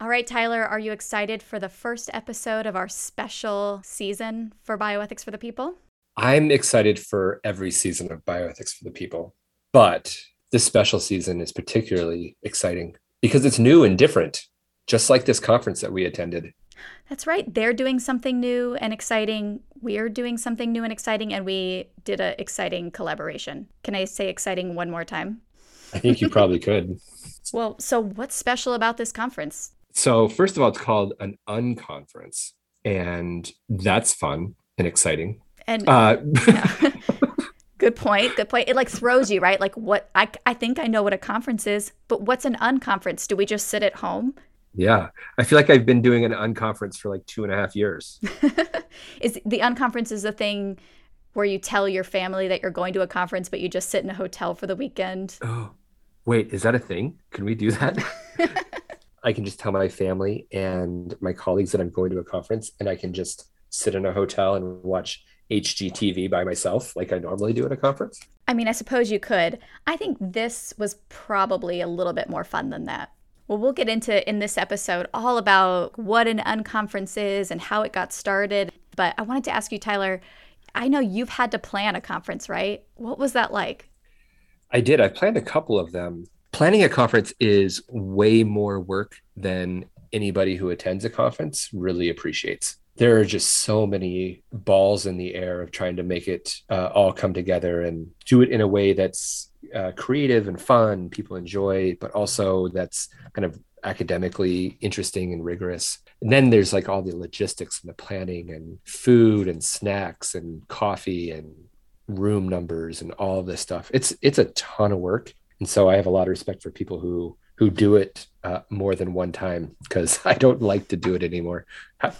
All right, Tyler, are you excited for the first episode of our special season for Bioethics for the People? I'm excited for every season of Bioethics for the People, but this special season is particularly exciting because it's new and different, just like this conference that we attended. That's right. They're doing something new and exciting. We're doing something new and exciting, and we did an exciting collaboration. Can I say exciting one more time? I think you probably could. Well, so what's special about this conference? So, first of all, it's called an unconference, and that's fun and exciting. And uh, yeah. good point. Good point. It like throws you, right? Like, what I, I think I know what a conference is, but what's an unconference? Do we just sit at home? Yeah. I feel like I've been doing an unconference for like two and a half years. is the unconference is a thing where you tell your family that you're going to a conference, but you just sit in a hotel for the weekend? Oh, wait, is that a thing? Can we do that? I can just tell my family and my colleagues that I'm going to a conference and I can just sit in a hotel and watch HGTV by myself like I normally do at a conference. I mean, I suppose you could. I think this was probably a little bit more fun than that. Well, we'll get into in this episode all about what an unconference is and how it got started. But I wanted to ask you, Tyler, I know you've had to plan a conference, right? What was that like? I did. I planned a couple of them. Planning a conference is way more work than anybody who attends a conference really appreciates. There are just so many balls in the air of trying to make it uh, all come together and do it in a way that's uh, creative and fun, people enjoy, but also that's kind of academically interesting and rigorous. And then there's like all the logistics and the planning and food and snacks and coffee and room numbers and all this stuff. It's it's a ton of work, and so I have a lot of respect for people who who do it uh, more than one time because I don't like to do it anymore.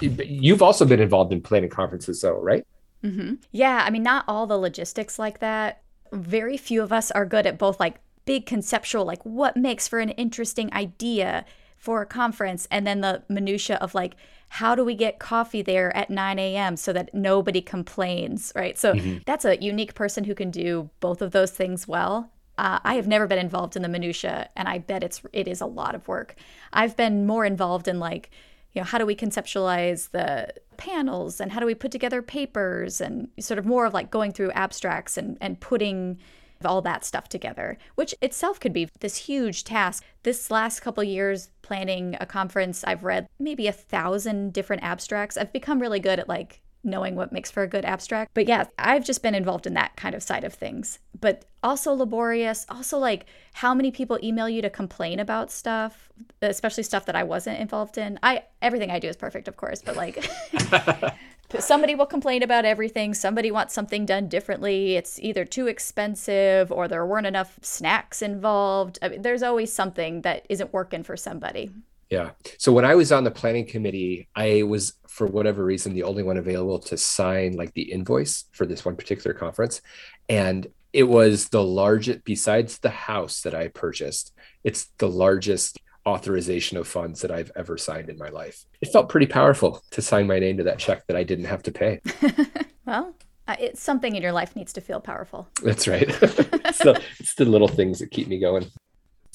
You've also been involved in planning conferences, though, right? Mm-hmm. Yeah, I mean, not all the logistics like that. Very few of us are good at both, like big conceptual, like what makes for an interesting idea for a conference, and then the minutia of like how do we get coffee there at 9 a.m. so that nobody complains, right? So mm-hmm. that's a unique person who can do both of those things well. Uh, I have never been involved in the minutia, and I bet it's it is a lot of work. I've been more involved in like, you know, how do we conceptualize the panels and how do we put together papers and sort of more of like going through abstracts and and putting all that stuff together, which itself could be this huge task. This last couple years planning a conference, I've read maybe a thousand different abstracts. I've become really good at like knowing what makes for a good abstract. But yeah, I've just been involved in that kind of side of things. But also laborious, also like how many people email you to complain about stuff, especially stuff that I wasn't involved in. I everything I do is perfect, of course, but like somebody will complain about everything. Somebody wants something done differently. It's either too expensive or there weren't enough snacks involved. I mean, there's always something that isn't working for somebody. Yeah. So when I was on the planning committee, I was for whatever reason the only one available to sign like the invoice for this one particular conference and it was the largest besides the house that I purchased. It's the largest authorization of funds that I've ever signed in my life. It felt pretty powerful to sign my name to that check that I didn't have to pay. well, uh, it's something in your life needs to feel powerful. That's right. it's, the, it's the little things that keep me going.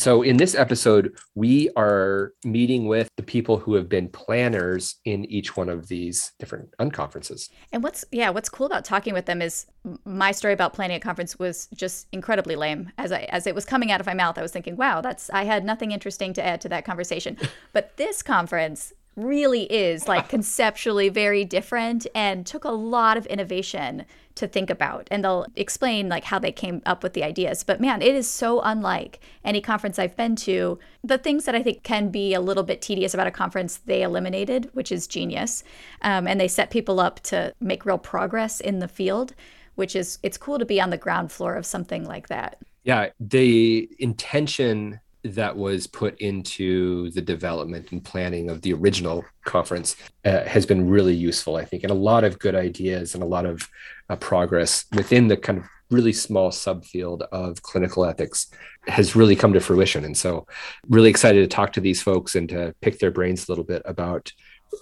So, in this episode, we are meeting with the people who have been planners in each one of these different unconferences. And what's, yeah, what's cool about talking with them is my story about planning a conference was just incredibly lame. As I, as it was coming out of my mouth, I was thinking, wow, that's, I had nothing interesting to add to that conversation. But this conference, really is like conceptually very different and took a lot of innovation to think about. And they'll explain like how they came up with the ideas. But man it is so unlike any conference i've been to. The things that i think can be a little bit tedious about a conference they eliminated which is genius. Um, and they set people up to make real progress in the field which is it's cool to be on the ground floor of something like that. Yeah the intention that was put into the development and planning of the original conference uh, has been really useful, I think, and a lot of good ideas and a lot of uh, progress within the kind of really small subfield of clinical ethics has really come to fruition. And so, really excited to talk to these folks and to pick their brains a little bit about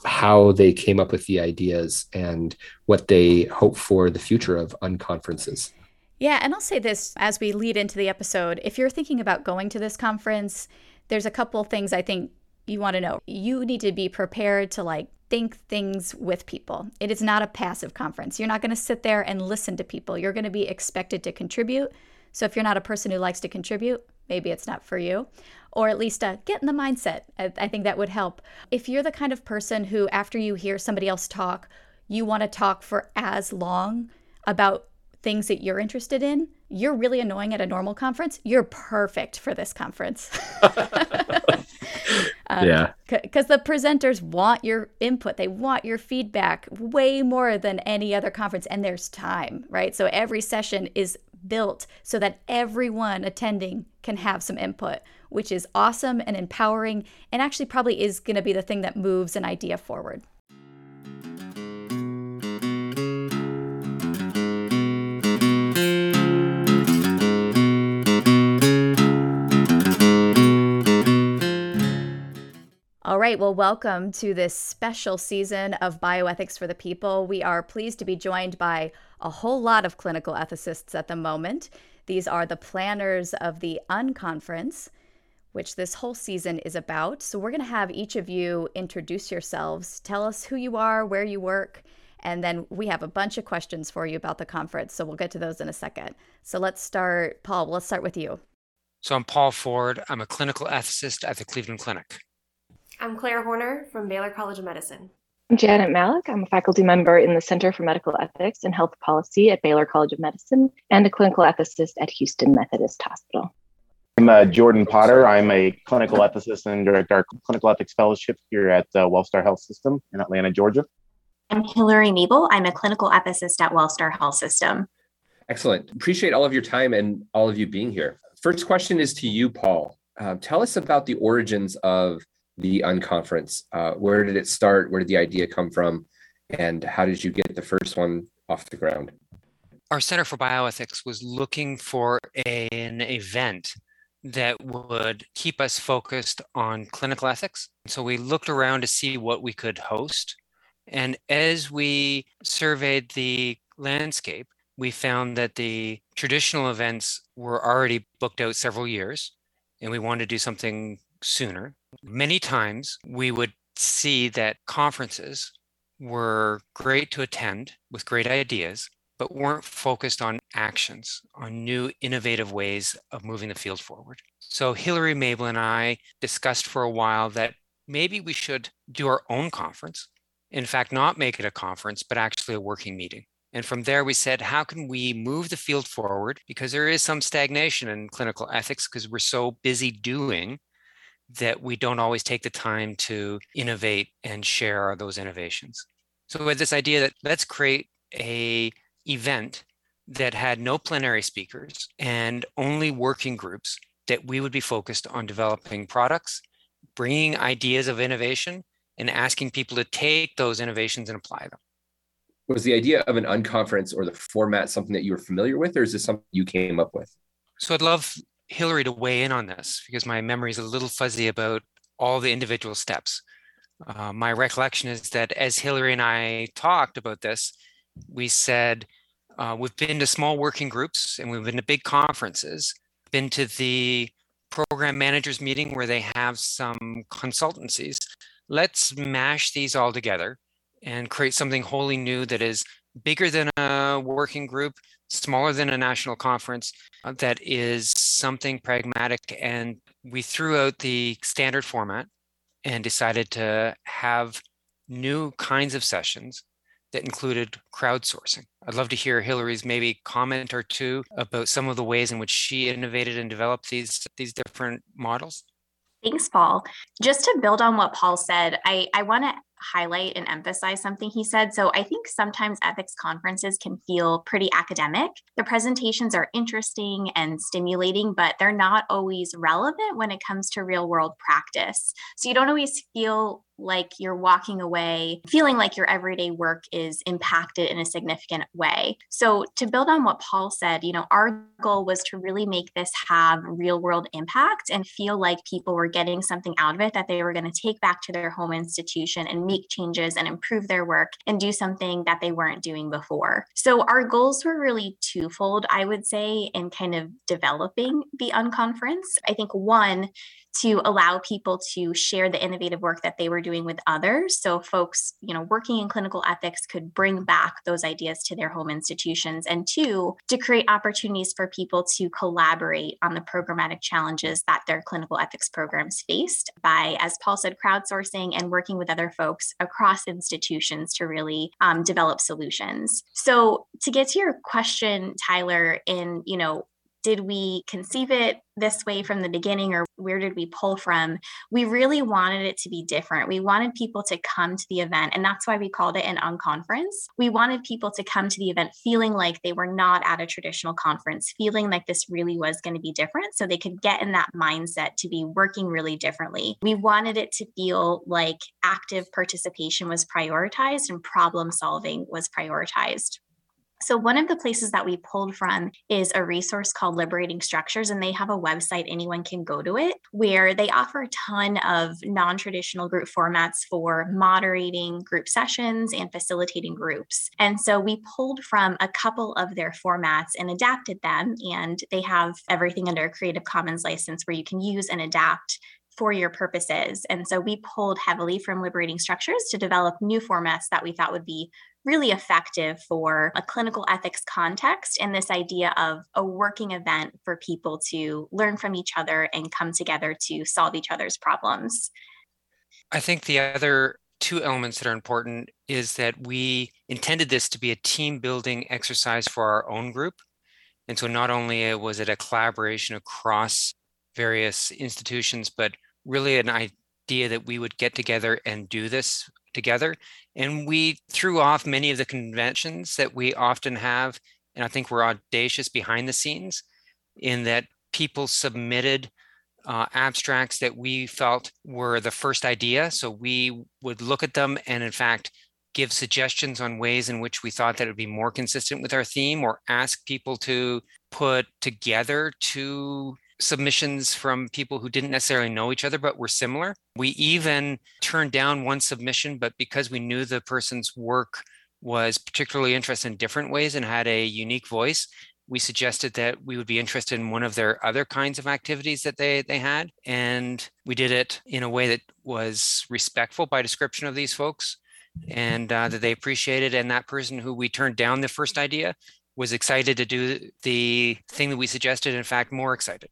how they came up with the ideas and what they hope for the future of unconferences. Yeah, and I'll say this as we lead into the episode. If you're thinking about going to this conference, there's a couple things I think you want to know. You need to be prepared to like think things with people. It is not a passive conference. You're not going to sit there and listen to people. You're going to be expected to contribute. So if you're not a person who likes to contribute, maybe it's not for you. Or at least uh, get in the mindset. I, I think that would help. If you're the kind of person who, after you hear somebody else talk, you want to talk for as long about things that you're interested in, you're really annoying at a normal conference. You're perfect for this conference. um, yeah. Because the presenters want your input, they want your feedback way more than any other conference. And there's time, right? So every session is built so that everyone attending can have some input, which is awesome and empowering, and actually probably is going to be the thing that moves an idea forward. All right, well, welcome to this special season of Bioethics for the People. We are pleased to be joined by a whole lot of clinical ethicists at the moment. These are the planners of the Unconference, which this whole season is about. So, we're going to have each of you introduce yourselves, tell us who you are, where you work, and then we have a bunch of questions for you about the conference. So, we'll get to those in a second. So, let's start. Paul, let's start with you. So, I'm Paul Ford. I'm a clinical ethicist at the Cleveland Clinic. I'm Claire Horner from Baylor College of Medicine. I'm Janet Malek. I'm a faculty member in the Center for Medical Ethics and Health Policy at Baylor College of Medicine and a clinical ethicist at Houston Methodist Hospital. I'm uh, Jordan Potter. I'm a clinical ethicist and direct our clinical ethics fellowship here at uh, Wellstar Health System in Atlanta, Georgia. I'm Hillary Mabel. I'm a clinical ethicist at Wellstar Health System. Excellent. Appreciate all of your time and all of you being here. First question is to you, Paul. Uh, tell us about the origins of the unconference? Uh, where did it start? Where did the idea come from? And how did you get the first one off the ground? Our Center for Bioethics was looking for an event that would keep us focused on clinical ethics. So we looked around to see what we could host. And as we surveyed the landscape, we found that the traditional events were already booked out several years, and we wanted to do something sooner. Many times we would see that conferences were great to attend with great ideas, but weren't focused on actions, on new innovative ways of moving the field forward. So Hillary Mabel and I discussed for a while that maybe we should do our own conference. In fact, not make it a conference, but actually a working meeting. And from there, we said, how can we move the field forward? Because there is some stagnation in clinical ethics because we're so busy doing that we don't always take the time to innovate and share those innovations. So with this idea that let's create a event that had no plenary speakers and only working groups that we would be focused on developing products, bringing ideas of innovation and asking people to take those innovations and apply them. Was the idea of an unconference or the format something that you were familiar with, or is this something you came up with? So I'd love Hillary to weigh in on this because my memory is a little fuzzy about all the individual steps. Uh, my recollection is that as Hillary and I talked about this, we said uh, we've been to small working groups and we've been to big conferences, been to the program managers meeting where they have some consultancies. Let's mash these all together and create something wholly new that is bigger than a working group, smaller than a national conference, uh, that is something pragmatic. And we threw out the standard format and decided to have new kinds of sessions that included crowdsourcing. I'd love to hear Hillary's maybe comment or two about some of the ways in which she innovated and developed these these different models. Thanks, Paul. Just to build on what Paul said, I, I want to highlight and emphasize something he said. So I think sometimes ethics conferences can feel pretty academic. The presentations are interesting and stimulating, but they're not always relevant when it comes to real world practice. So you don't always feel like you're walking away feeling like your everyday work is impacted in a significant way. So, to build on what Paul said, you know, our goal was to really make this have real world impact and feel like people were getting something out of it that they were going to take back to their home institution and make changes and improve their work and do something that they weren't doing before. So, our goals were really twofold, I would say, in kind of developing the unconference. I think one, to allow people to share the innovative work that they were doing with others. So folks, you know, working in clinical ethics could bring back those ideas to their home institutions. And two, to create opportunities for people to collaborate on the programmatic challenges that their clinical ethics programs faced by, as Paul said, crowdsourcing and working with other folks across institutions to really um, develop solutions. So to get to your question, Tyler, in, you know, did we conceive it this way from the beginning or where did we pull from? We really wanted it to be different. We wanted people to come to the event and that's why we called it an unconference. We wanted people to come to the event feeling like they were not at a traditional conference feeling like this really was going to be different so they could get in that mindset to be working really differently. We wanted it to feel like active participation was prioritized and problem solving was prioritized so, one of the places that we pulled from is a resource called Liberating Structures, and they have a website, anyone can go to it, where they offer a ton of non traditional group formats for moderating group sessions and facilitating groups. And so, we pulled from a couple of their formats and adapted them, and they have everything under a Creative Commons license where you can use and adapt for your purposes. And so we pulled heavily from liberating structures to develop new formats that we thought would be really effective for a clinical ethics context and this idea of a working event for people to learn from each other and come together to solve each other's problems. I think the other two elements that are important is that we intended this to be a team building exercise for our own group. And so not only was it a collaboration across various institutions, but really an idea that we would get together and do this together. And we threw off many of the conventions that we often have. And I think we're audacious behind the scenes in that people submitted uh, abstracts that we felt were the first idea. So we would look at them and, in fact, give suggestions on ways in which we thought that it would be more consistent with our theme or ask people to put together two submissions from people who didn't necessarily know each other but were similar. We even turned down one submission, but because we knew the person's work was particularly interested in different ways and had a unique voice, we suggested that we would be interested in one of their other kinds of activities that they they had. And we did it in a way that was respectful by description of these folks and uh, that they appreciated. And that person who we turned down the first idea was excited to do the thing that we suggested in fact more excited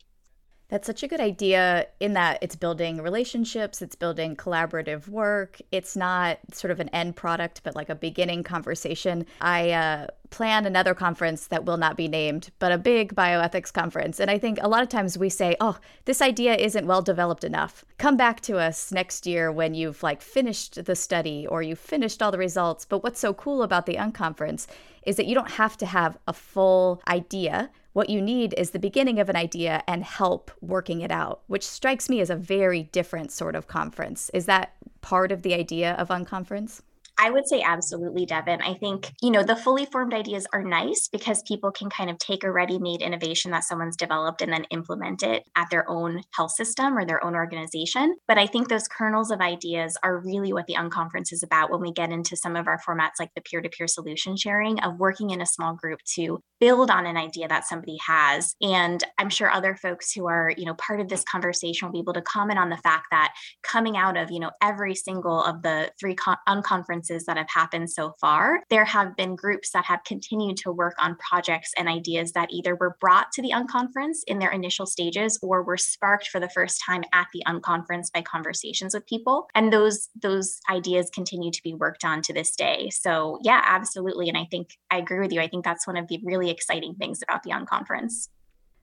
that's such a good idea in that it's building relationships, it's building collaborative work. It's not sort of an end product, but like a beginning conversation. I uh, plan another conference that will not be named, but a big bioethics conference. And I think a lot of times we say, oh, this idea isn't well developed enough. Come back to us next year when you've like finished the study or you've finished all the results. But what's so cool about the unconference is that you don't have to have a full idea what you need is the beginning of an idea and help working it out, which strikes me as a very different sort of conference. Is that part of the idea of Unconference? I would say absolutely, Devin. I think, you know, the fully formed ideas are nice because people can kind of take a ready made innovation that someone's developed and then implement it at their own health system or their own organization. But I think those kernels of ideas are really what the unconference is about when we get into some of our formats like the peer to peer solution sharing of working in a small group to build on an idea that somebody has. And I'm sure other folks who are, you know, part of this conversation will be able to comment on the fact that coming out of, you know, every single of the three con- unconferences that have happened so far, there have been groups that have continued to work on projects and ideas that either were brought to the unconference in their initial stages or were sparked for the first time at the unconference by conversations with people. And those those ideas continue to be worked on to this day. So yeah, absolutely. And I think I agree with you. I think that's one of the really exciting things about the unconference.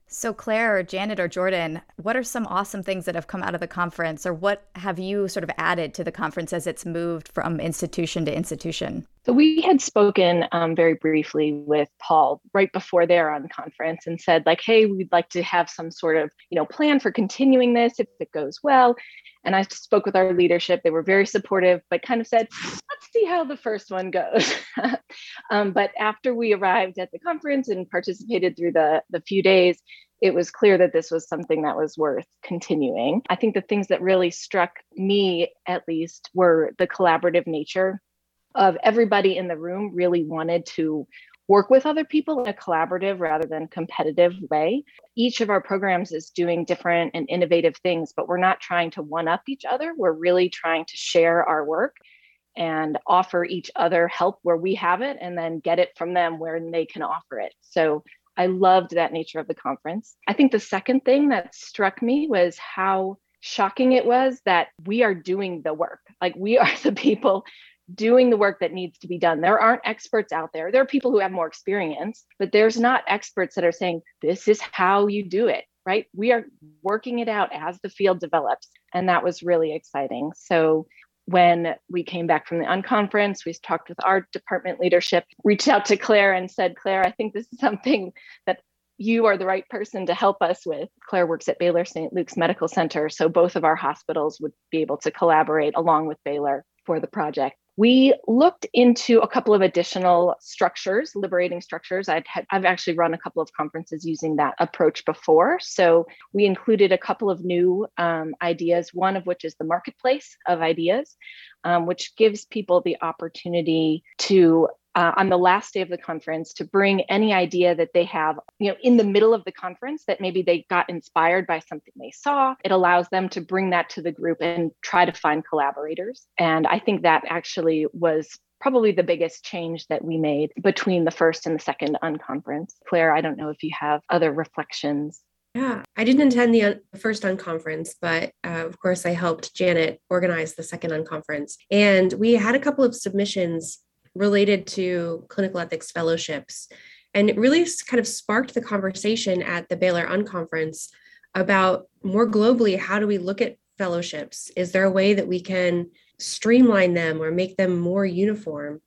So, Claire or Janet or Jordan, what are some awesome things that have come out of the conference, or what have you sort of added to the conference as it's moved from institution to institution? So, we had spoken um, very briefly with Paul right before their unconference and said, like, hey, we'd like to have some sort of, you know, plan for continuing this if it goes well. And I spoke with our leadership. They were very supportive, but kind of said, let's see how the first one goes. um, but after we arrived at the conference and participated through the, the few days, it was clear that this was something that was worth continuing. I think the things that really struck me, at least, were the collaborative nature of everybody in the room really wanted to work with other people in a collaborative rather than competitive way. Each of our programs is doing different and innovative things, but we're not trying to one up each other. We're really trying to share our work and offer each other help where we have it and then get it from them where they can offer it. So I loved that nature of the conference. I think the second thing that struck me was how shocking it was that we are doing the work. Like we are the people doing the work that needs to be done. There aren't experts out there. There are people who have more experience, but there's not experts that are saying, this is how you do it, right? We are working it out as the field develops. And that was really exciting. So when we came back from the unconference, we talked with our department leadership, reached out to Claire and said, Claire, I think this is something that you are the right person to help us with. Claire works at Baylor St. Luke's Medical Center. So both of our hospitals would be able to collaborate along with Baylor for the project. We looked into a couple of additional structures, liberating structures. i have actually run a couple of conferences using that approach before. So we included a couple of new um, ideas, one of which is the marketplace of ideas, um, which gives people the opportunity to uh, on the last day of the conference to bring any idea that they have, you know, in the middle of the conference that maybe they got inspired by something they saw. It allows them to bring that to the group and try to find collaborators. And I think that actually was probably the biggest change that we made between the first and the second unconference. Claire, I don't know if you have other reflections. Yeah, I didn't attend the first unconference, but uh, of course, I helped Janet organize the second unconference. And we had a couple of submissions related to clinical ethics fellowships. And it really kind of sparked the conversation at the Baylor Unconference about more globally how do we look at fellowships? Is there a way that we can streamline them or make them more uniform?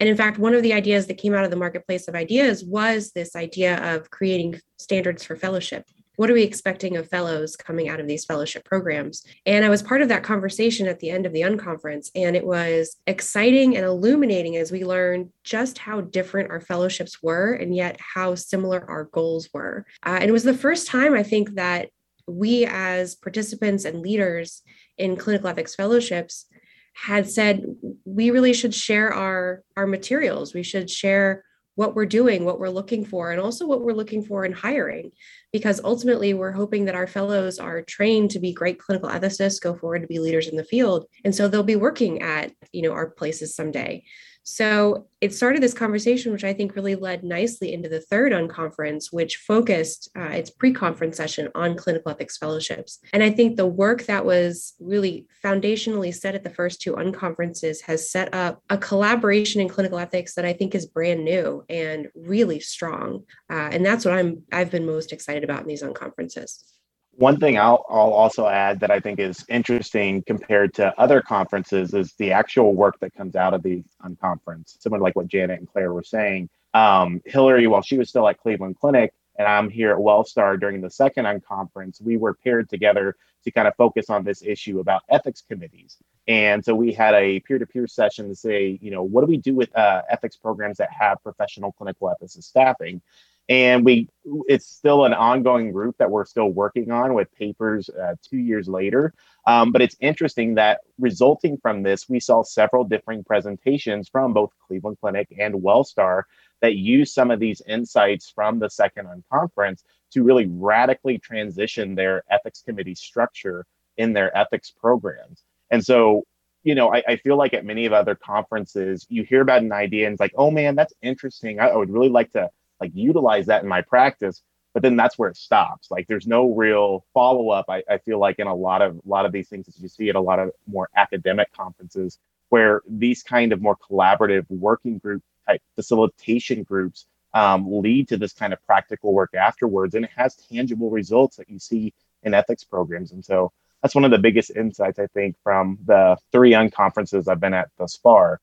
And in fact, one of the ideas that came out of the marketplace of ideas was this idea of creating standards for fellowship what are we expecting of fellows coming out of these fellowship programs? And I was part of that conversation at the end of the unconference, and it was exciting and illuminating as we learned just how different our fellowships were and yet how similar our goals were. Uh, and it was the first time I think that we, as participants and leaders in clinical ethics fellowships, had said we really should share our our materials we should share what we're doing, what we're looking for, and also what we're looking for in hiring. Because ultimately, we're hoping that our fellows are trained to be great clinical ethicists, go forward to be leaders in the field. And so they'll be working at, you know, our places someday. So it started this conversation, which I think really led nicely into the third unconference, which focused uh, its pre conference session on clinical ethics fellowships. And I think the work that was really foundationally set at the first two unconferences has set up a collaboration in clinical ethics that I think is brand new and really strong. Uh, and that's what I'm I've been most excited about in these unconferences. One thing I'll, I'll also add that I think is interesting compared to other conferences is the actual work that comes out of the unconference. Similar like what Janet and Claire were saying. Um, Hillary, while she was still at Cleveland Clinic, and I'm here at Wellstar during the second unconference, we were paired together to kind of focus on this issue about ethics committees. And so we had a peer-to-peer session to say, you know, what do we do with uh, ethics programs that have professional clinical ethicists staffing? And we it's still an ongoing group that we're still working on with papers uh, two years later um, but it's interesting that resulting from this we saw several differing presentations from both cleveland clinic and wellstar that use some of these insights from the second unconference to really radically transition their ethics committee structure in their ethics programs and so you know, I, I, feel like at many of other conferences, you hear about an idea and it's like, oh man, that's interesting. I, I would really like to like utilize that in my practice but then that's where it stops. Like there's no real follow-up I, I feel like in a lot of a lot of these things that you see at a lot of more academic conferences where these kind of more collaborative working group type facilitation groups um, lead to this kind of practical work afterwards and it has tangible results that you see in ethics programs. And so that's one of the biggest insights i think from the three unconferences i've been at thus far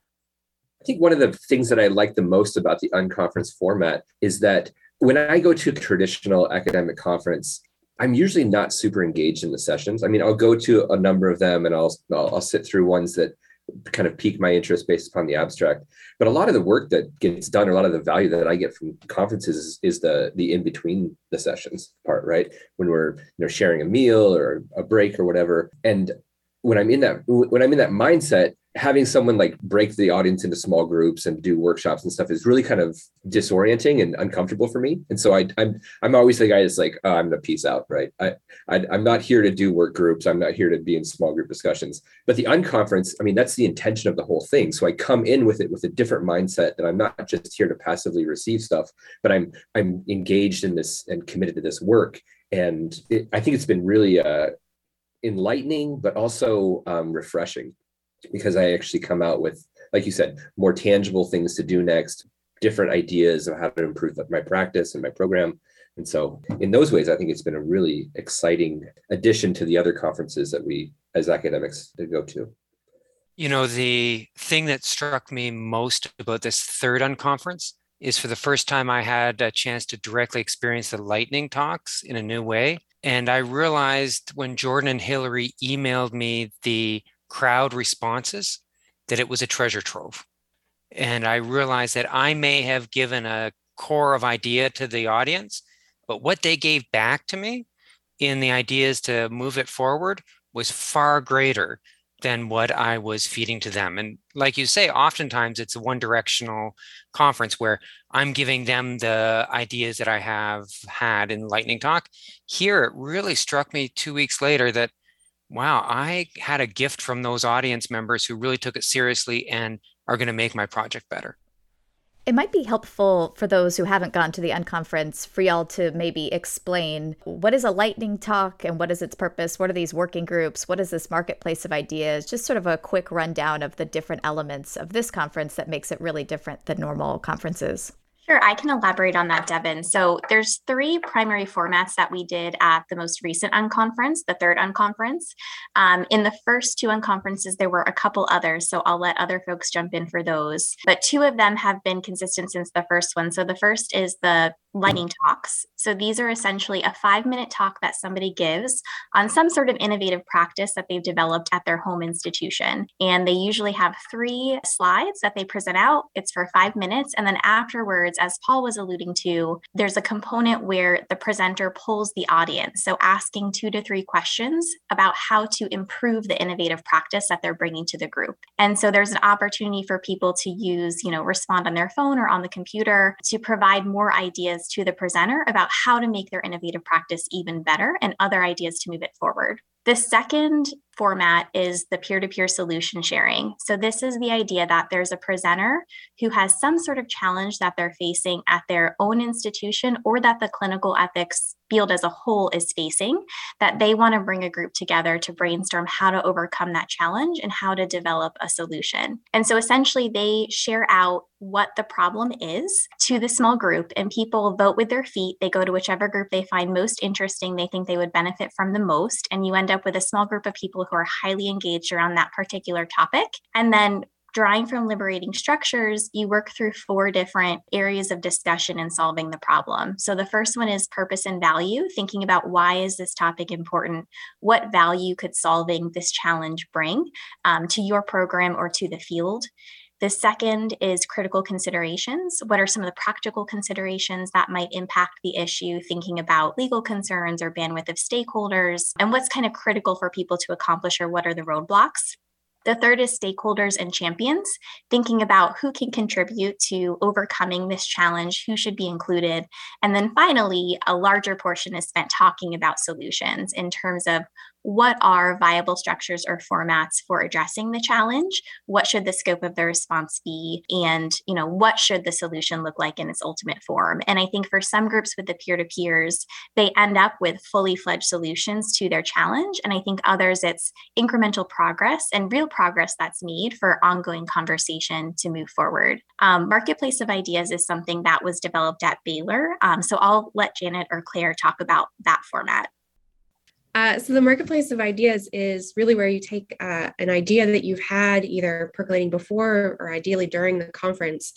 I think one of the things that I like the most about the unconference format is that when I go to a traditional academic conference, I'm usually not super engaged in the sessions. I mean, I'll go to a number of them and I'll, I'll, I'll sit through ones that kind of pique my interest based upon the abstract. But a lot of the work that gets done, or a lot of the value that I get from conferences is, is the the in between the sessions part, right? When we're you know sharing a meal or a break or whatever. And when I'm in that when I'm in that mindset, having someone like break the audience into small groups and do workshops and stuff is really kind of disorienting and uncomfortable for me. And so I, I'm I'm always the guy that's like, oh, I'm gonna peace out, right? I, I I'm not here to do work groups. I'm not here to be in small group discussions. But the unconference, I mean, that's the intention of the whole thing. So I come in with it with a different mindset that I'm not just here to passively receive stuff, but I'm I'm engaged in this and committed to this work. And it, I think it's been really uh, enlightening, but also um, refreshing because I actually come out with, like you said, more tangible things to do next, different ideas of how to improve my practice and my program. And so, in those ways, I think it's been a really exciting addition to the other conferences that we, as academics, go to. You know, the thing that struck me most about this third unconference is for the first time I had a chance to directly experience the lightning talks in a new way. And I realized when Jordan and Hillary emailed me the crowd responses that it was a treasure trove. And I realized that I may have given a core of idea to the audience, but what they gave back to me in the ideas to move it forward was far greater than what I was feeding to them. And like you say, oftentimes it's a one directional conference where I'm giving them the ideas that I have had in Lightning Talk. Here, it really struck me two weeks later that wow, I had a gift from those audience members who really took it seriously and are going to make my project better. It might be helpful for those who haven't gone to the unconference for y'all to maybe explain what is a lightning talk and what is its purpose? What are these working groups? What is this marketplace of ideas? Just sort of a quick rundown of the different elements of this conference that makes it really different than normal conferences. Sure, I can elaborate on that, Devin. So there's three primary formats that we did at the most recent unconference, the third unconference. Um, in the first two unconferences, there were a couple others, so I'll let other folks jump in for those. But two of them have been consistent since the first one. So the first is the lightning talks. So these are essentially a five minute talk that somebody gives on some sort of innovative practice that they've developed at their home institution. And they usually have three slides that they present out. It's for five minutes. And then afterwards, as Paul was alluding to, there's a component where the presenter pulls the audience. So asking two to three questions about how to improve the innovative practice that they're bringing to the group. And so there's an opportunity for people to use, you know, respond on their phone or on the computer to provide more ideas to the presenter about how to make their innovative practice even better and other ideas to move it forward. The second format is the peer to peer solution sharing. So, this is the idea that there's a presenter who has some sort of challenge that they're facing at their own institution or that the clinical ethics field as a whole is facing, that they want to bring a group together to brainstorm how to overcome that challenge and how to develop a solution. And so, essentially, they share out what the problem is to the small group, and people vote with their feet. They go to whichever group they find most interesting, they think they would benefit from the most. And you end up with a small group of people who are highly engaged around that particular topic. And then drawing from liberating structures, you work through four different areas of discussion in solving the problem. So the first one is purpose and value, thinking about why is this topic important? What value could solving this challenge bring um, to your program or to the field? The second is critical considerations. What are some of the practical considerations that might impact the issue, thinking about legal concerns or bandwidth of stakeholders, and what's kind of critical for people to accomplish or what are the roadblocks? The third is stakeholders and champions, thinking about who can contribute to overcoming this challenge, who should be included. And then finally, a larger portion is spent talking about solutions in terms of what are viable structures or formats for addressing the challenge? What should the scope of the response be? And you know what should the solution look like in its ultimate form? And i think for some groups with the peer-to-peers they end up with fully fledged solutions to their challenge. And i think others it's incremental progress and real progress that's made for ongoing conversation to move forward. Um, marketplace of ideas is something that was developed at baylor. Um, so i'll let janet or claire talk about that format uh, so the marketplace of ideas is really where you take uh, an idea that you've had either percolating before or ideally during the conference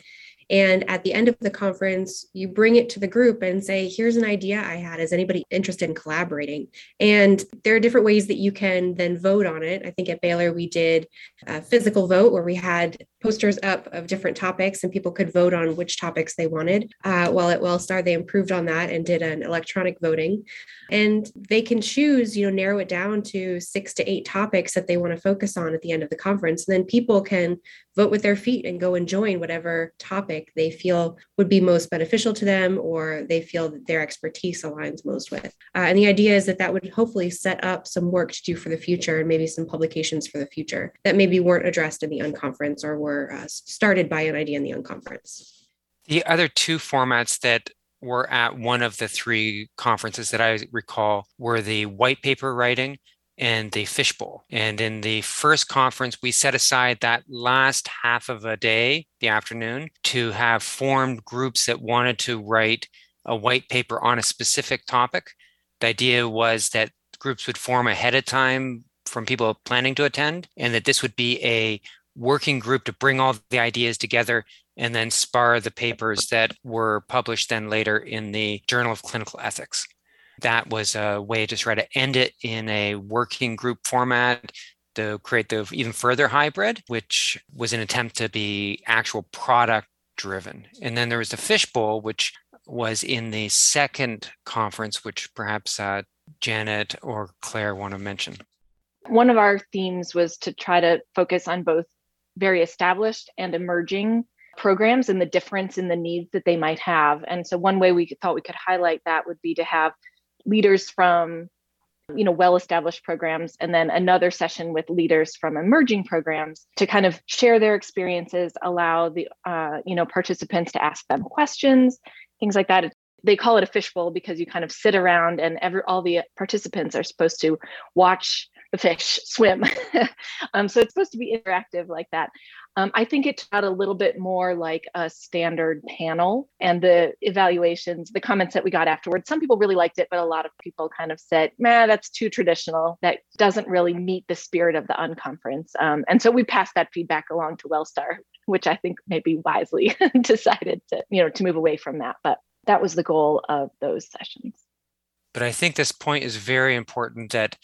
and at the end of the conference, you bring it to the group and say, here's an idea I had. Is anybody interested in collaborating? And there are different ways that you can then vote on it. I think at Baylor, we did a physical vote where we had posters up of different topics and people could vote on which topics they wanted. Uh, while at Wellstar, they improved on that and did an electronic voting. And they can choose, you know, narrow it down to six to eight topics that they want to focus on at the end of the conference. And then people can vote with their feet and go and join whatever topic they feel would be most beneficial to them or they feel that their expertise aligns most with. Uh, and the idea is that that would hopefully set up some work to do for the future and maybe some publications for the future that maybe weren't addressed in the unconference or were uh, started by an idea in the unconference. The other two formats that were at one of the three conferences that I recall were the white paper writing and the fishbowl. And in the first conference, we set aside that last half of a day, the afternoon, to have formed groups that wanted to write a white paper on a specific topic. The idea was that groups would form ahead of time from people planning to attend, and that this would be a working group to bring all the ideas together and then spar the papers that were published then later in the Journal of Clinical Ethics. That was a way to try to end it in a working group format to create the even further hybrid, which was an attempt to be actual product driven. And then there was the fishbowl, which was in the second conference, which perhaps uh, Janet or Claire want to mention. One of our themes was to try to focus on both very established and emerging programs and the difference in the needs that they might have. And so one way we thought we could highlight that would be to have leaders from you know well established programs and then another session with leaders from emerging programs to kind of share their experiences allow the uh, you know participants to ask them questions things like that they call it a fishbowl because you kind of sit around and every all the participants are supposed to watch the fish swim. um, so it's supposed to be interactive like that. Um, I think it turned a little bit more like a standard panel and the evaluations, the comments that we got afterwards. Some people really liked it, but a lot of people kind of said, man, that's too traditional. That doesn't really meet the spirit of the unconference. Um, and so we passed that feedback along to Wellstar, which I think maybe wisely decided to, you know, to move away from that. But that was the goal of those sessions. But I think this point is very important that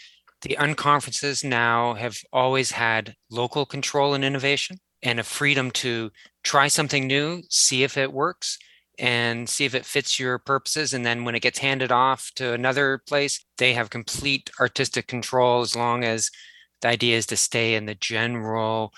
the unconferences now have always had local control and innovation and a freedom to try something new, see if it works, and see if it fits your purposes. And then when it gets handed off to another place, they have complete artistic control as long as the idea is to stay in the general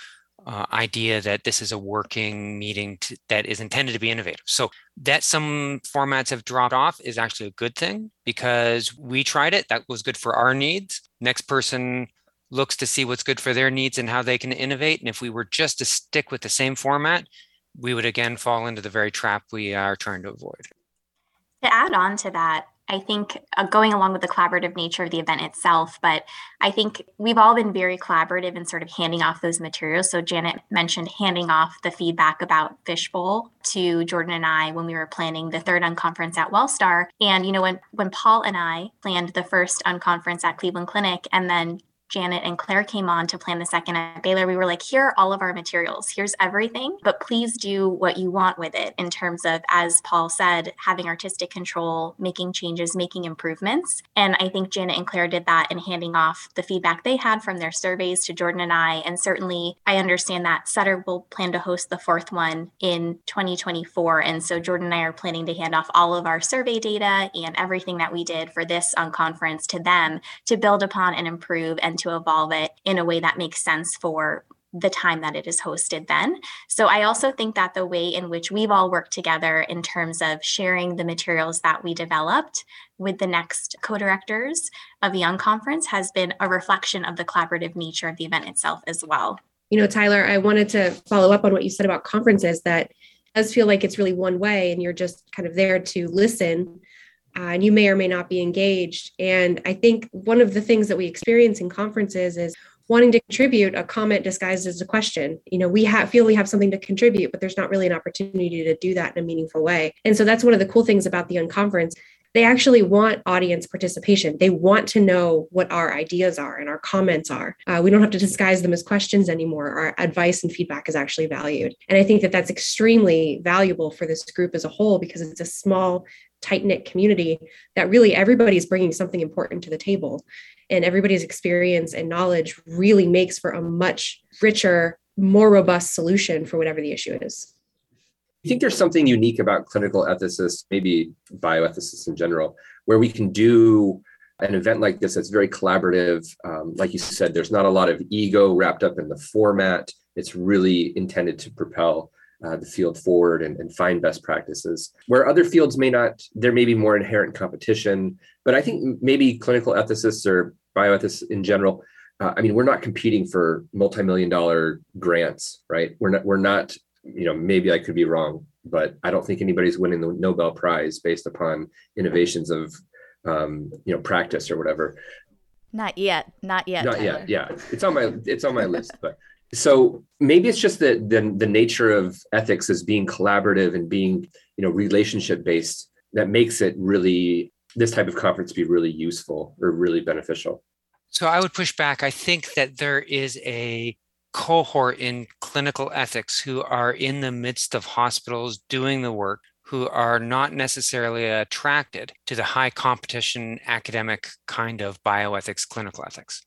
uh, idea that this is a working meeting that is intended to be innovative. So that some formats have dropped off is actually a good thing because we tried it. That was good for our needs. Next person looks to see what's good for their needs and how they can innovate. And if we were just to stick with the same format, we would again fall into the very trap we are trying to avoid. To add on to that, I think uh, going along with the collaborative nature of the event itself, but I think we've all been very collaborative in sort of handing off those materials. So Janet mentioned handing off the feedback about Fishbowl to Jordan and I when we were planning the third unconference at Wellstar. And you know, when when Paul and I planned the first unconference at Cleveland Clinic, and then Janet and Claire came on to plan the second at Baylor, we were like, here are all of our materials. Here's everything, but please do what you want with it in terms of, as Paul said, having artistic control, making changes, making improvements. And I think Janet and Claire did that in handing off the feedback they had from their surveys to Jordan and I. And certainly, I understand that Sutter will plan to host the fourth one in 2024. And so Jordan and I are planning to hand off all of our survey data and everything that we did for this um, unconference to them to build upon and improve and to evolve it in a way that makes sense for the time that it is hosted then. So I also think that the way in which we've all worked together in terms of sharing the materials that we developed with the next co-directors of the unconference has been a reflection of the collaborative nature of the event itself as well. You know, Tyler, I wanted to follow up on what you said about conferences that does feel like it's really one way and you're just kind of there to listen uh, and you may or may not be engaged. And I think one of the things that we experience in conferences is wanting to contribute a comment disguised as a question. You know, we feel we have something to contribute, but there's not really an opportunity to do that in a meaningful way. And so that's one of the cool things about the unconference. They actually want audience participation. They want to know what our ideas are and our comments are. Uh, we don't have to disguise them as questions anymore. Our advice and feedback is actually valued. And I think that that's extremely valuable for this group as a whole because it's a small tight knit community that really everybody's bringing something important to the table. And everybody's experience and knowledge really makes for a much richer more robust solution for whatever the issue is. I think there's something unique about clinical ethicists, maybe bioethicists in general, where we can do an event like this that's very collaborative. Um, like you said, there's not a lot of ego wrapped up in the format. It's really intended to propel uh, the field forward and, and, find best practices. Where other fields may not, there may be more inherent competition. But I think maybe clinical ethicists or bioethicists in general, uh, I mean, we're not competing for multi-million dollar grants, right? We're not. We're not. You know, maybe I could be wrong, but I don't think anybody's winning the Nobel Prize based upon innovations of um, you know practice or whatever. Not yet. Not yet. Not Tyler. yet. Yeah, it's on my it's on my list, but so maybe it's just that the the nature of ethics as being collaborative and being you know relationship based that makes it really this type of conference be really useful or really beneficial. So I would push back. I think that there is a cohort in clinical ethics who are in the midst of hospitals doing the work who are not necessarily attracted to the high competition academic kind of bioethics, clinical ethics.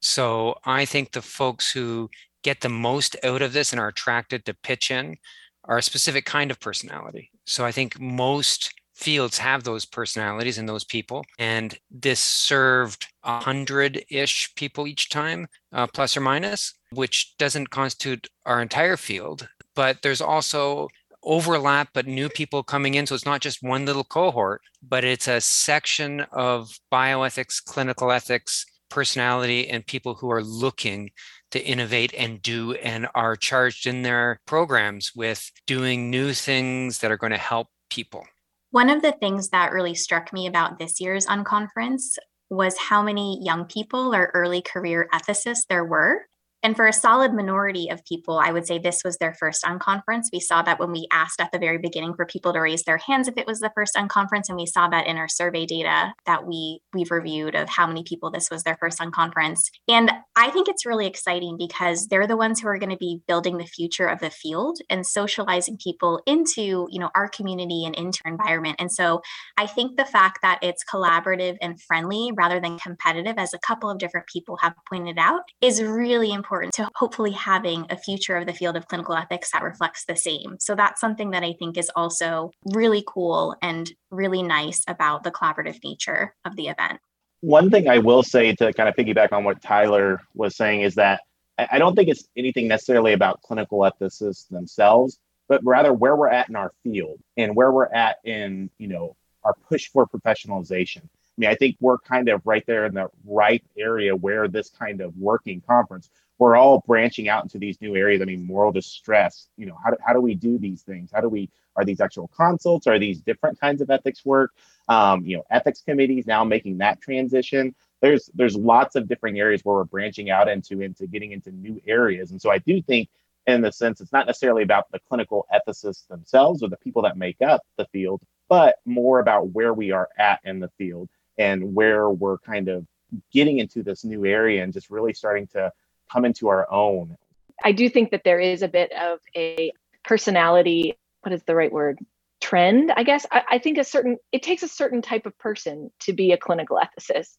So I think the folks who get the most out of this and are attracted to pitch in are a specific kind of personality. So I think most fields have those personalities and those people. And this served a hundred ish people each time, uh, plus or minus, which doesn't constitute our entire field. But there's also overlap, but new people coming in. So it's not just one little cohort, but it's a section of bioethics, clinical ethics, personality, and people who are looking to innovate and do and are charged in their programs with doing new things that are going to help people. One of the things that really struck me about this year's unconference was how many young people or early career ethicists there were. And for a solid minority of people, I would say this was their first unconference. We saw that when we asked at the very beginning for people to raise their hands if it was the first unconference, and we saw that in our survey data that we we've reviewed of how many people this was their first unconference. And I think it's really exciting because they're the ones who are going to be building the future of the field and socializing people into, you know, our community and into our environment. And so I think the fact that it's collaborative and friendly rather than competitive, as a couple of different people have pointed out, is really important important to hopefully having a future of the field of clinical ethics that reflects the same. So that's something that I think is also really cool and really nice about the collaborative nature of the event. One thing I will say to kind of piggyback on what Tyler was saying is that I don't think it's anything necessarily about clinical ethicists themselves, but rather where we're at in our field and where we're at in, you know, our push for professionalization. I mean, I think we're kind of right there in the right area where this kind of working conference, we're all branching out into these new areas. I mean, moral distress, you know, how do, how do we do these things? How do we, are these actual consults? Are these different kinds of ethics work? Um, you know, ethics committees now making that transition. There's, there's lots of different areas where we're branching out into, into getting into new areas. And so I do think in the sense, it's not necessarily about the clinical ethicists themselves or the people that make up the field, but more about where we are at in the field and where we're kind of getting into this new area and just really starting to come into our own. I do think that there is a bit of a personality, what is the right word? Trend, I guess. I, I think a certain, it takes a certain type of person to be a clinical ethicist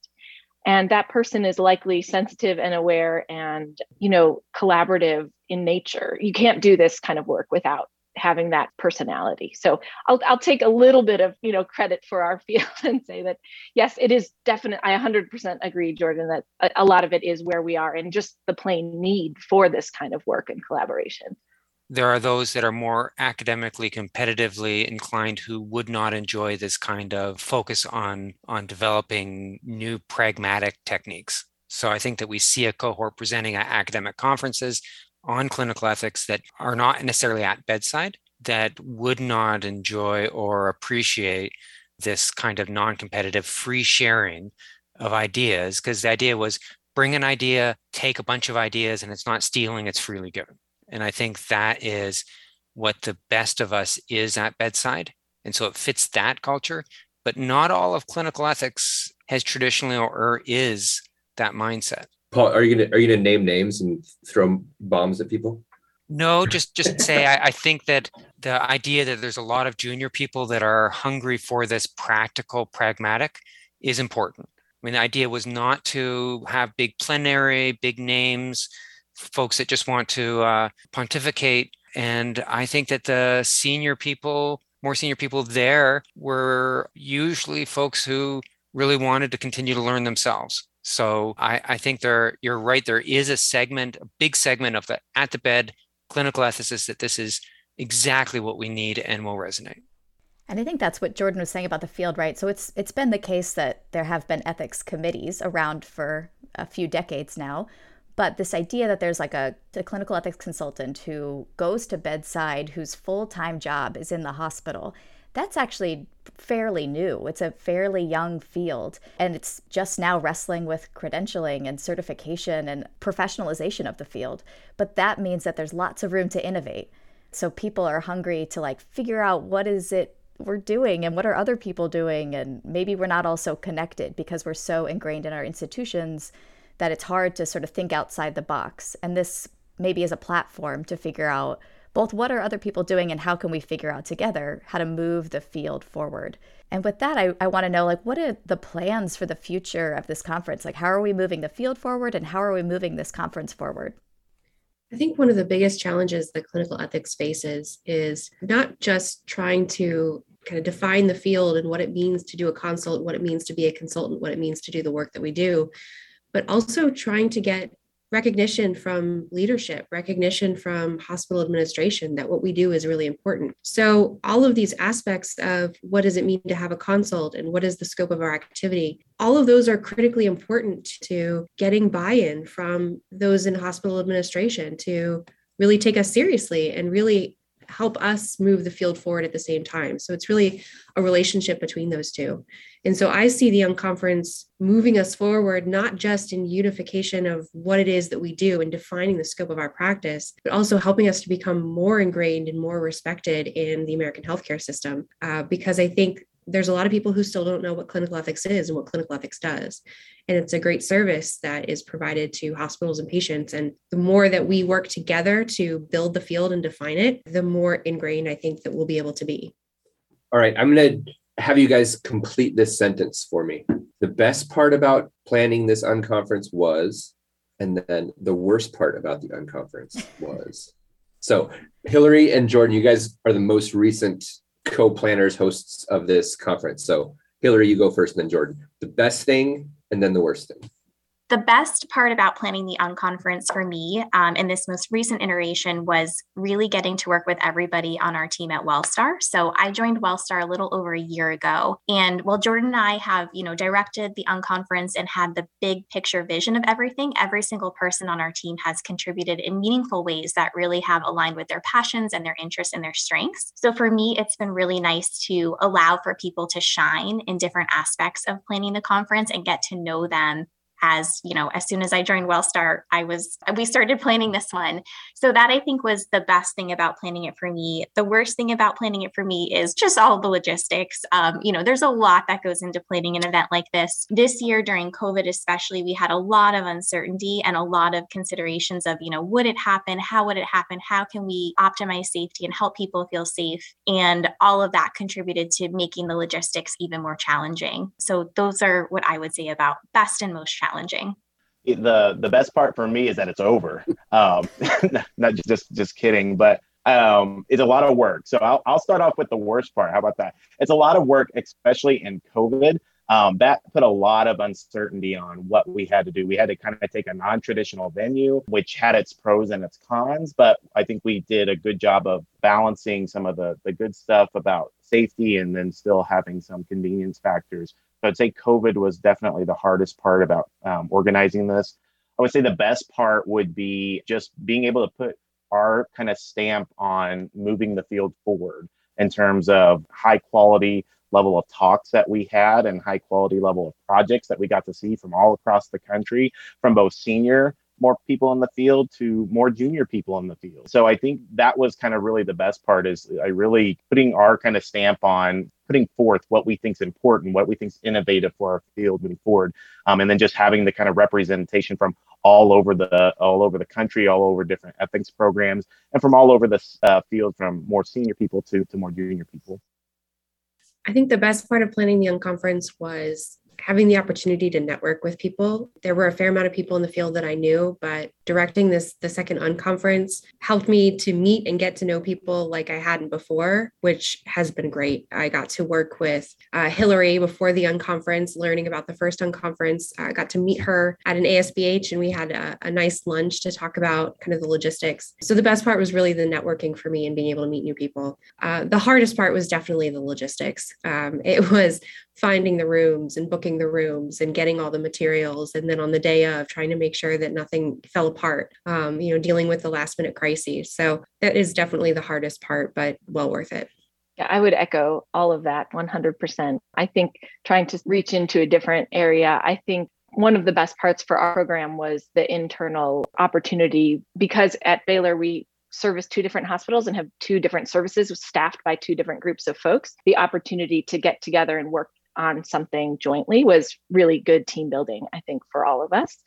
and that person is likely sensitive and aware and you know collaborative in nature you can't do this kind of work without having that personality. So I'll I'll take a little bit of you know credit for our field and say that yes, it is definite. I 100% agree, Jordan, that a, a lot of it is where we are and just the plain need for this kind of work and collaboration. There are those that are more academically competitively inclined who would not enjoy this kind of focus on on developing new pragmatic techniques. So I think that we see a cohort presenting at academic conferences on clinical ethics that are not necessarily at bedside that would not enjoy or appreciate this kind of non-competitive free sharing of ideas because the idea was bring an idea take a bunch of ideas and it's not stealing it's freely given. And i think that is what the best of us is at bedside. And so it fits that culture. But not all of clinical ethics has traditionally or is that mindset Paul, are you gonna are you gonna name names and throw bombs at people? No, just just say I, I, think that the idea that there's a lot of junior people that are hungry for this practical, pragmatic is important. I mean, the idea was not to have big plenary, big names, folks that just want to uh, pontificate. And I think that the senior people, more senior people there, were usually folks who really wanted to continue to learn themselves. So I, I think there, you're right. There is a segment, a big segment of the at the bed clinical ethicists that this is exactly what we need and will resonate. And I think that's what Jordan was saying about the field, right? So it's it's been the case that there have been ethics committees around for a few decades now. But this idea that there's like a, a clinical ethics consultant who goes to bedside, whose full time job is in the hospital, that's actually fairly new. It's a fairly young field, and it's just now wrestling with credentialing and certification and professionalization of the field. But that means that there's lots of room to innovate. So people are hungry to like figure out what is it we're doing and what are other people doing and maybe we're not all so connected because we're so ingrained in our institutions that it's hard to sort of think outside the box and this maybe is a platform to figure out both what are other people doing and how can we figure out together how to move the field forward. And with that i, I want to know like what are the plans for the future of this conference? Like how are we moving the field forward and how are we moving this conference forward? I think one of the biggest challenges that clinical ethics faces is not just trying to kind of define the field and what it means to do a consult, what it means to be a consultant, what it means to do the work that we do, but also trying to get recognition from leadership, recognition from hospital administration that what we do is really important. So, all of these aspects of what does it mean to have a consult and what is the scope of our activity, all of those are critically important to getting buy in from those in hospital administration to really take us seriously and really help us move the field forward at the same time. So it's really a relationship between those two. And so I see the Unconference moving us forward, not just in unification of what it is that we do and defining the scope of our practice, but also helping us to become more ingrained and more respected in the American healthcare system. Uh, because I think there's a lot of people who still don't know what clinical ethics is and what clinical ethics does. And it's a great service that is provided to hospitals and patients. And the more that we work together to build the field and define it, the more ingrained I think that we'll be able to be. All right, I'm going to have you guys complete this sentence for me. The best part about planning this unconference was, and then the worst part about the unconference was. So, Hillary and Jordan, you guys are the most recent co-planners, hosts of this conference. So Hillary, you go first, and then Jordan. The best thing and then the worst thing the best part about planning the unconference for me um, in this most recent iteration was really getting to work with everybody on our team at Wellstar. So I joined Wellstar a little over a year ago, and while Jordan and I have, you know, directed the unconference and had the big picture vision of everything, every single person on our team has contributed in meaningful ways that really have aligned with their passions and their interests and their strengths. So for me, it's been really nice to allow for people to shine in different aspects of planning the conference and get to know them as you know as soon as i joined wellstar i was we started planning this one. So that i think was the best thing about planning it for me. The worst thing about planning it for me is just all the logistics. Um, you know there's a lot that goes into planning an event like this. This year during covid especially we had a lot of uncertainty and a lot of considerations of you know would it happen? How would it happen? How can we optimize safety and help people feel safe? And all of that contributed to making the logistics even more challenging. So those are what i would say about best and most challenging challenging. The the best part for me is that it's over. Um not just just kidding but um it's a lot of work. So I'll, I'll start off with the worst part. How about that? It's a lot of work especially in covid. Um, that put a lot of uncertainty on what we had to do. We had to kind of take a non traditional venue, which had its pros and its cons, but I think we did a good job of balancing some of the, the good stuff about safety and then still having some convenience factors I'd say COVID was definitely the hardest part about um, organizing this. I would say the best part would be just being able to put our kind of stamp on moving the field forward in terms of high quality level of talks that we had and high quality level of projects that we got to see from all across the country from both senior more people in the field to more junior people in the field. So I think that was kind of really the best part is I really putting our kind of stamp on putting forth what we think is important, what we think is innovative for our field moving forward, um, and then just having the kind of representation from all over the all over the country, all over different ethics programs, and from all over the uh, field, from more senior people to to more junior people. I think the best part of planning the unconference was having the opportunity to network with people. There were a fair amount of people in the field that I knew, but directing this the second unconference helped me to meet and get to know people like I hadn't before, which has been great. I got to work with uh, Hillary before the unconference, learning about the first unconference. I got to meet her at an ASBH and we had a, a nice lunch to talk about kind of the logistics. So the best part was really the networking for me and being able to meet new people. Uh, the hardest part was definitely the logistics. Um, it was finding the rooms and booking the rooms and getting all the materials and then on the day of trying to make sure that nothing fell apart um, you know dealing with the last minute crises so that is definitely the hardest part but well worth it yeah, I would echo all of that 100%. I think trying to reach into a different area, I think one of the best parts for our program was the internal opportunity because at Baylor, we service two different hospitals and have two different services staffed by two different groups of folks. The opportunity to get together and work on something jointly was really good team building, I think, for all of us.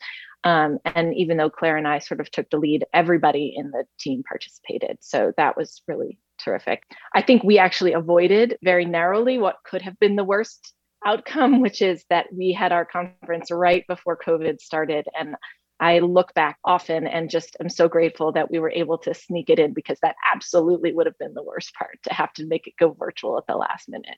Um, and even though Claire and I sort of took the lead, everybody in the team participated. So that was really terrific. I think we actually avoided very narrowly what could have been the worst outcome, which is that we had our conference right before COVID started. And I look back often and just am so grateful that we were able to sneak it in because that absolutely would have been the worst part to have to make it go virtual at the last minute.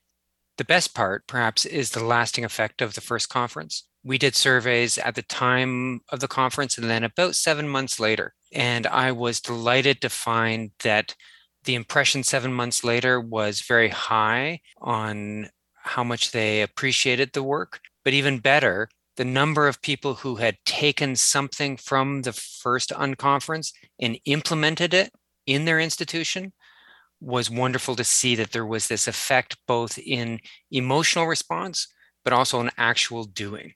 The best part, perhaps, is the lasting effect of the first conference. We did surveys at the time of the conference and then about seven months later. And I was delighted to find that the impression seven months later was very high on how much they appreciated the work. But even better, the number of people who had taken something from the first unconference and implemented it in their institution was wonderful to see that there was this effect both in emotional response, but also in actual doing.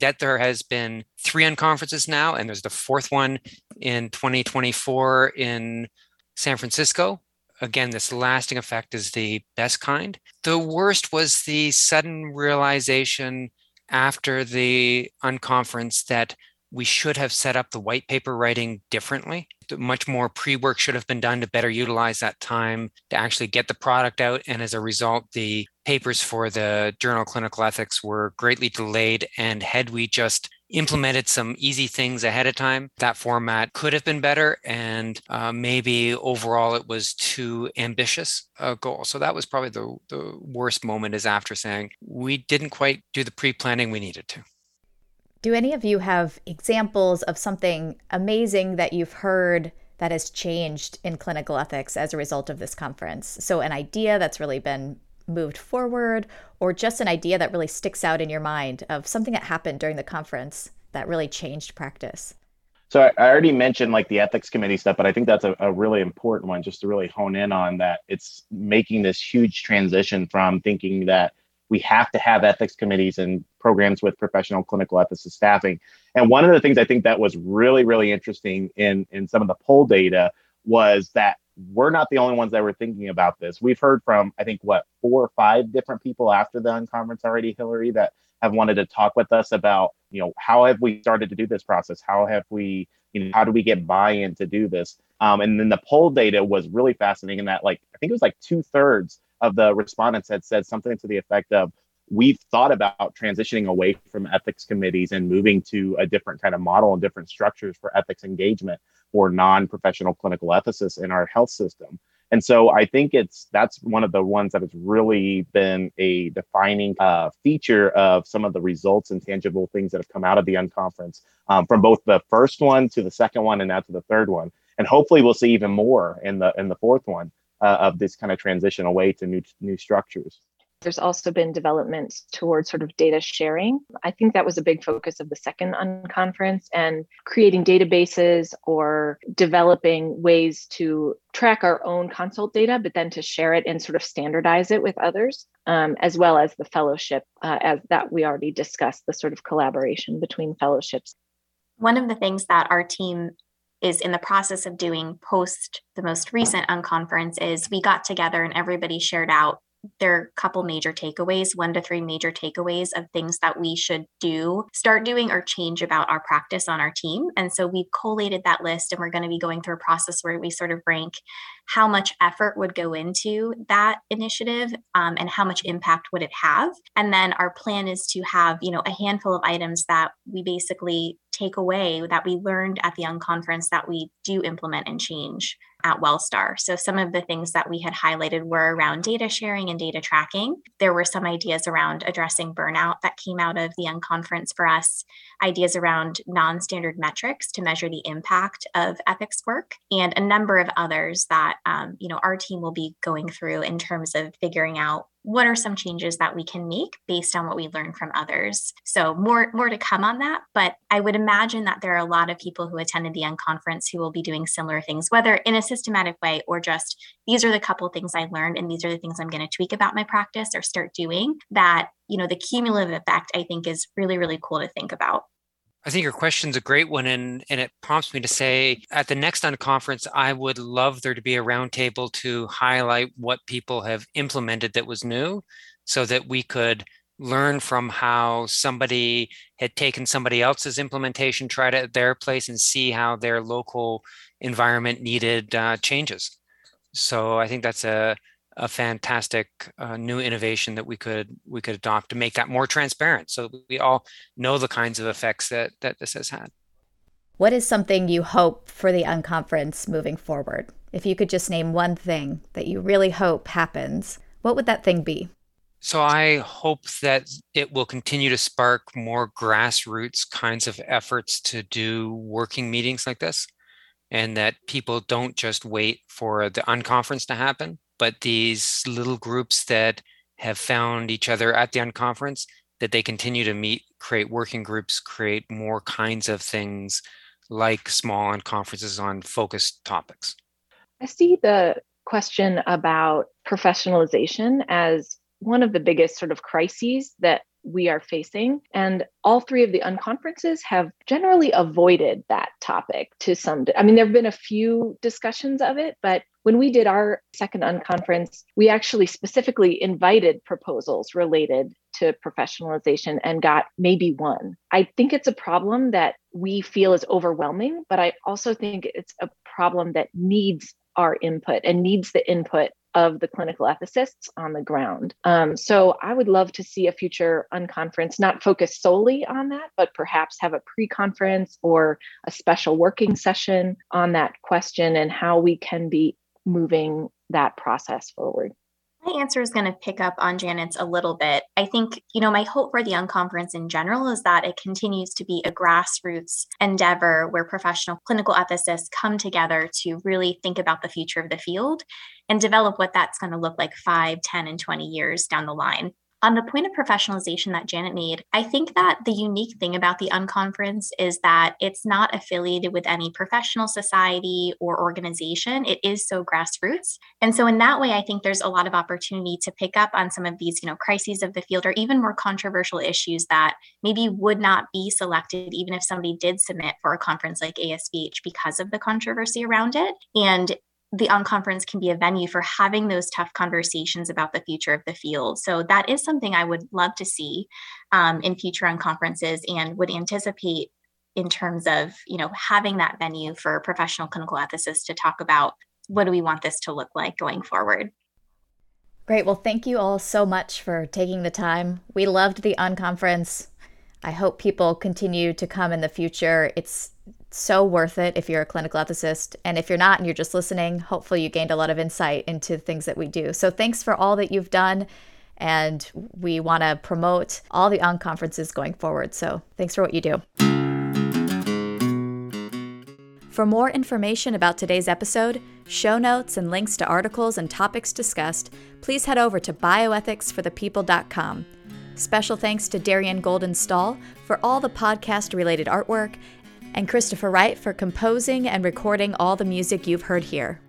That there has been three unconferences now, and there's the fourth one in 2024 in San Francisco. Again, this lasting effect is the best kind. The worst was the sudden realization after the unconference that we should have set up the white paper writing differently. Much more pre work should have been done to better utilize that time to actually get the product out. And as a result, the papers for the Journal of Clinical Ethics were greatly delayed. And had we just implemented some easy things ahead of time, that format could have been better. And uh, maybe overall it was too ambitious a goal. So that was probably the, the worst moment is after saying we didn't quite do the pre planning we needed to. Do any of you have examples of something amazing that you've heard that has changed in clinical ethics as a result of this conference? So, an idea that's really been moved forward, or just an idea that really sticks out in your mind of something that happened during the conference that really changed practice? So I already mentioned like the ethics committee stuff, but I think that's a, a, really important one just to really hone in on that. It's making this huge transition from thinking that we have to have ethics committees and programs with professional clinical ethicist staffing. And one of the things I think that was really, really interesting in, in some of the poll data was that we're not the only ones that were thinking about this. We've heard from, I think, what, four or five different people after the unconference already, Hillary, that have wanted to talk with us about, you know, how have we started to do this process? How have we, you know, how do we get buy-in to do this? Um, and then the poll data was really fascinating in that, like, I think it was like two thirds of the respondents had said something to the effect of we've thought about transitioning away from ethics committees and moving to a different kind of model and different structures for ethics engagement for non-professional clinical ethicists in our health system. And so i think it's that's one of the ones that has really been a defining uh, feature of some of the results and tangible things that have come out of the unconference um, from both the first one to the second one and now to the third one. And hopefully we'll see even more in the in the fourth one uh, of this kind of transition away to new new structures. There's also been developments towards sort of data sharing. I think that was a big focus of the second unconference and creating databases or developing ways to track our own consult data, but then to share it and sort of standardize it with others, um, as well as the fellowship, uh, as that we already discussed, the sort of collaboration between fellowships. One of the things that our team is in the process of doing post the most recent unconference is we got together and everybody shared out their couple major takeaways, one to three major takeaways of things that we should do, start doing or change about our practice on our team. And so we've collated that list and we're going to be going through a process where we sort of rank how much effort would go into that initiative um, and how much impact would it have. And then our plan is to have, you know, a handful of items that we basically take away that we learned at the unconference that we do implement and change at Wellstar. So some of the things that we had highlighted were around data sharing and data tracking. There were some ideas around addressing burnout that came out of the unconference for us, ideas around non-standard metrics to measure the impact of ethics work, and a number of others that um, you know our team will be going through in terms of figuring out what are some changes that we can make based on what we learn from others so more more to come on that but i would imagine that there are a lot of people who attended the unconference who will be doing similar things whether in a systematic way or just these are the couple things i learned and these are the things i'm going to tweak about my practice or start doing that you know the cumulative effect i think is really really cool to think about. I think your question's a great one, and, and it prompts me to say at the next unconference, I would love there to be a roundtable to highlight what people have implemented that was new so that we could learn from how somebody had taken somebody else's implementation, tried it at their place, and see how their local environment needed uh, changes. So I think that's a a fantastic uh, new innovation that we could we could adopt to make that more transparent so we all know the kinds of effects that that this has had. What is something you hope for the unconference moving forward? If you could just name one thing that you really hope happens what would that thing be? So i hope that it will continue to spark more grassroots kinds of efforts to do working meetings like this and that people don't just wait for the unconference to happen but these little groups that have found each other at the unconference that they continue to meet create working groups create more kinds of things like small unconferences on focused topics. I see the question about professionalization as one of the biggest sort of crises that we are facing. And all three of the unconferences have generally avoided that topic to some. I mean, there have been a few discussions of it, but when we did our second unconference, we actually specifically invited proposals related to professionalization and got maybe one. I think it's a problem that we feel is overwhelming, but I also think it's a problem that needs our input and needs the input of the clinical ethicists on the ground. Um, so I would love to see a future unconference not focus solely on that, but perhaps have a pre conference or a special working session on that question and how we can be moving that process forward. My answer is going to pick up on Janet's a little bit. I think, you know, my hope for the unconference in general is that it continues to be a grassroots endeavor where professional clinical ethicists come together to really think about the future of the field and develop what that's going to look like 5, 10, and 20 years down the line on the point of professionalization that Janet made, I think that the unique thing about the Unconference is that it's not affiliated with any professional society or organization. It is so grassroots. And so in that way, I think there's a lot of opportunity to pick up on some of these, you know, crises of the field or even more controversial issues that maybe would not be selected even if somebody did submit for a conference like ASBH because of the controversy around it. And the unconference can be a venue for having those tough conversations about the future of the field. So that is something I would love to see um, in future unconferences and would anticipate in terms of you know having that venue for professional clinical ethicists to talk about what do we want this to look like going forward. Great. Well, thank you all so much for taking the time. We loved the unconference. I hope people continue to come in the future. It's so worth it if you're a clinical ethicist. And if you're not and you're just listening, hopefully you gained a lot of insight into things that we do. So thanks for all that you've done. And we want to promote all the unconferences going forward. So thanks for what you do. For more information about today's episode, show notes, and links to articles and topics discussed, please head over to bioethicsforthepeople.com. Special thanks to Darian Goldin Stahl for all the podcast related artwork and Christopher Wright for composing and recording all the music you've heard here.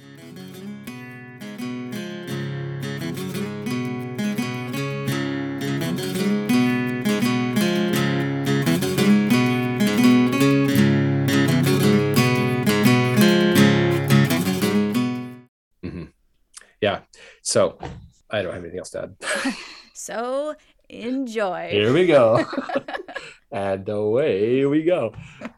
Mm-hmm. Yeah. So I don't have anything else to add. so enjoy. Here we go. and away we go.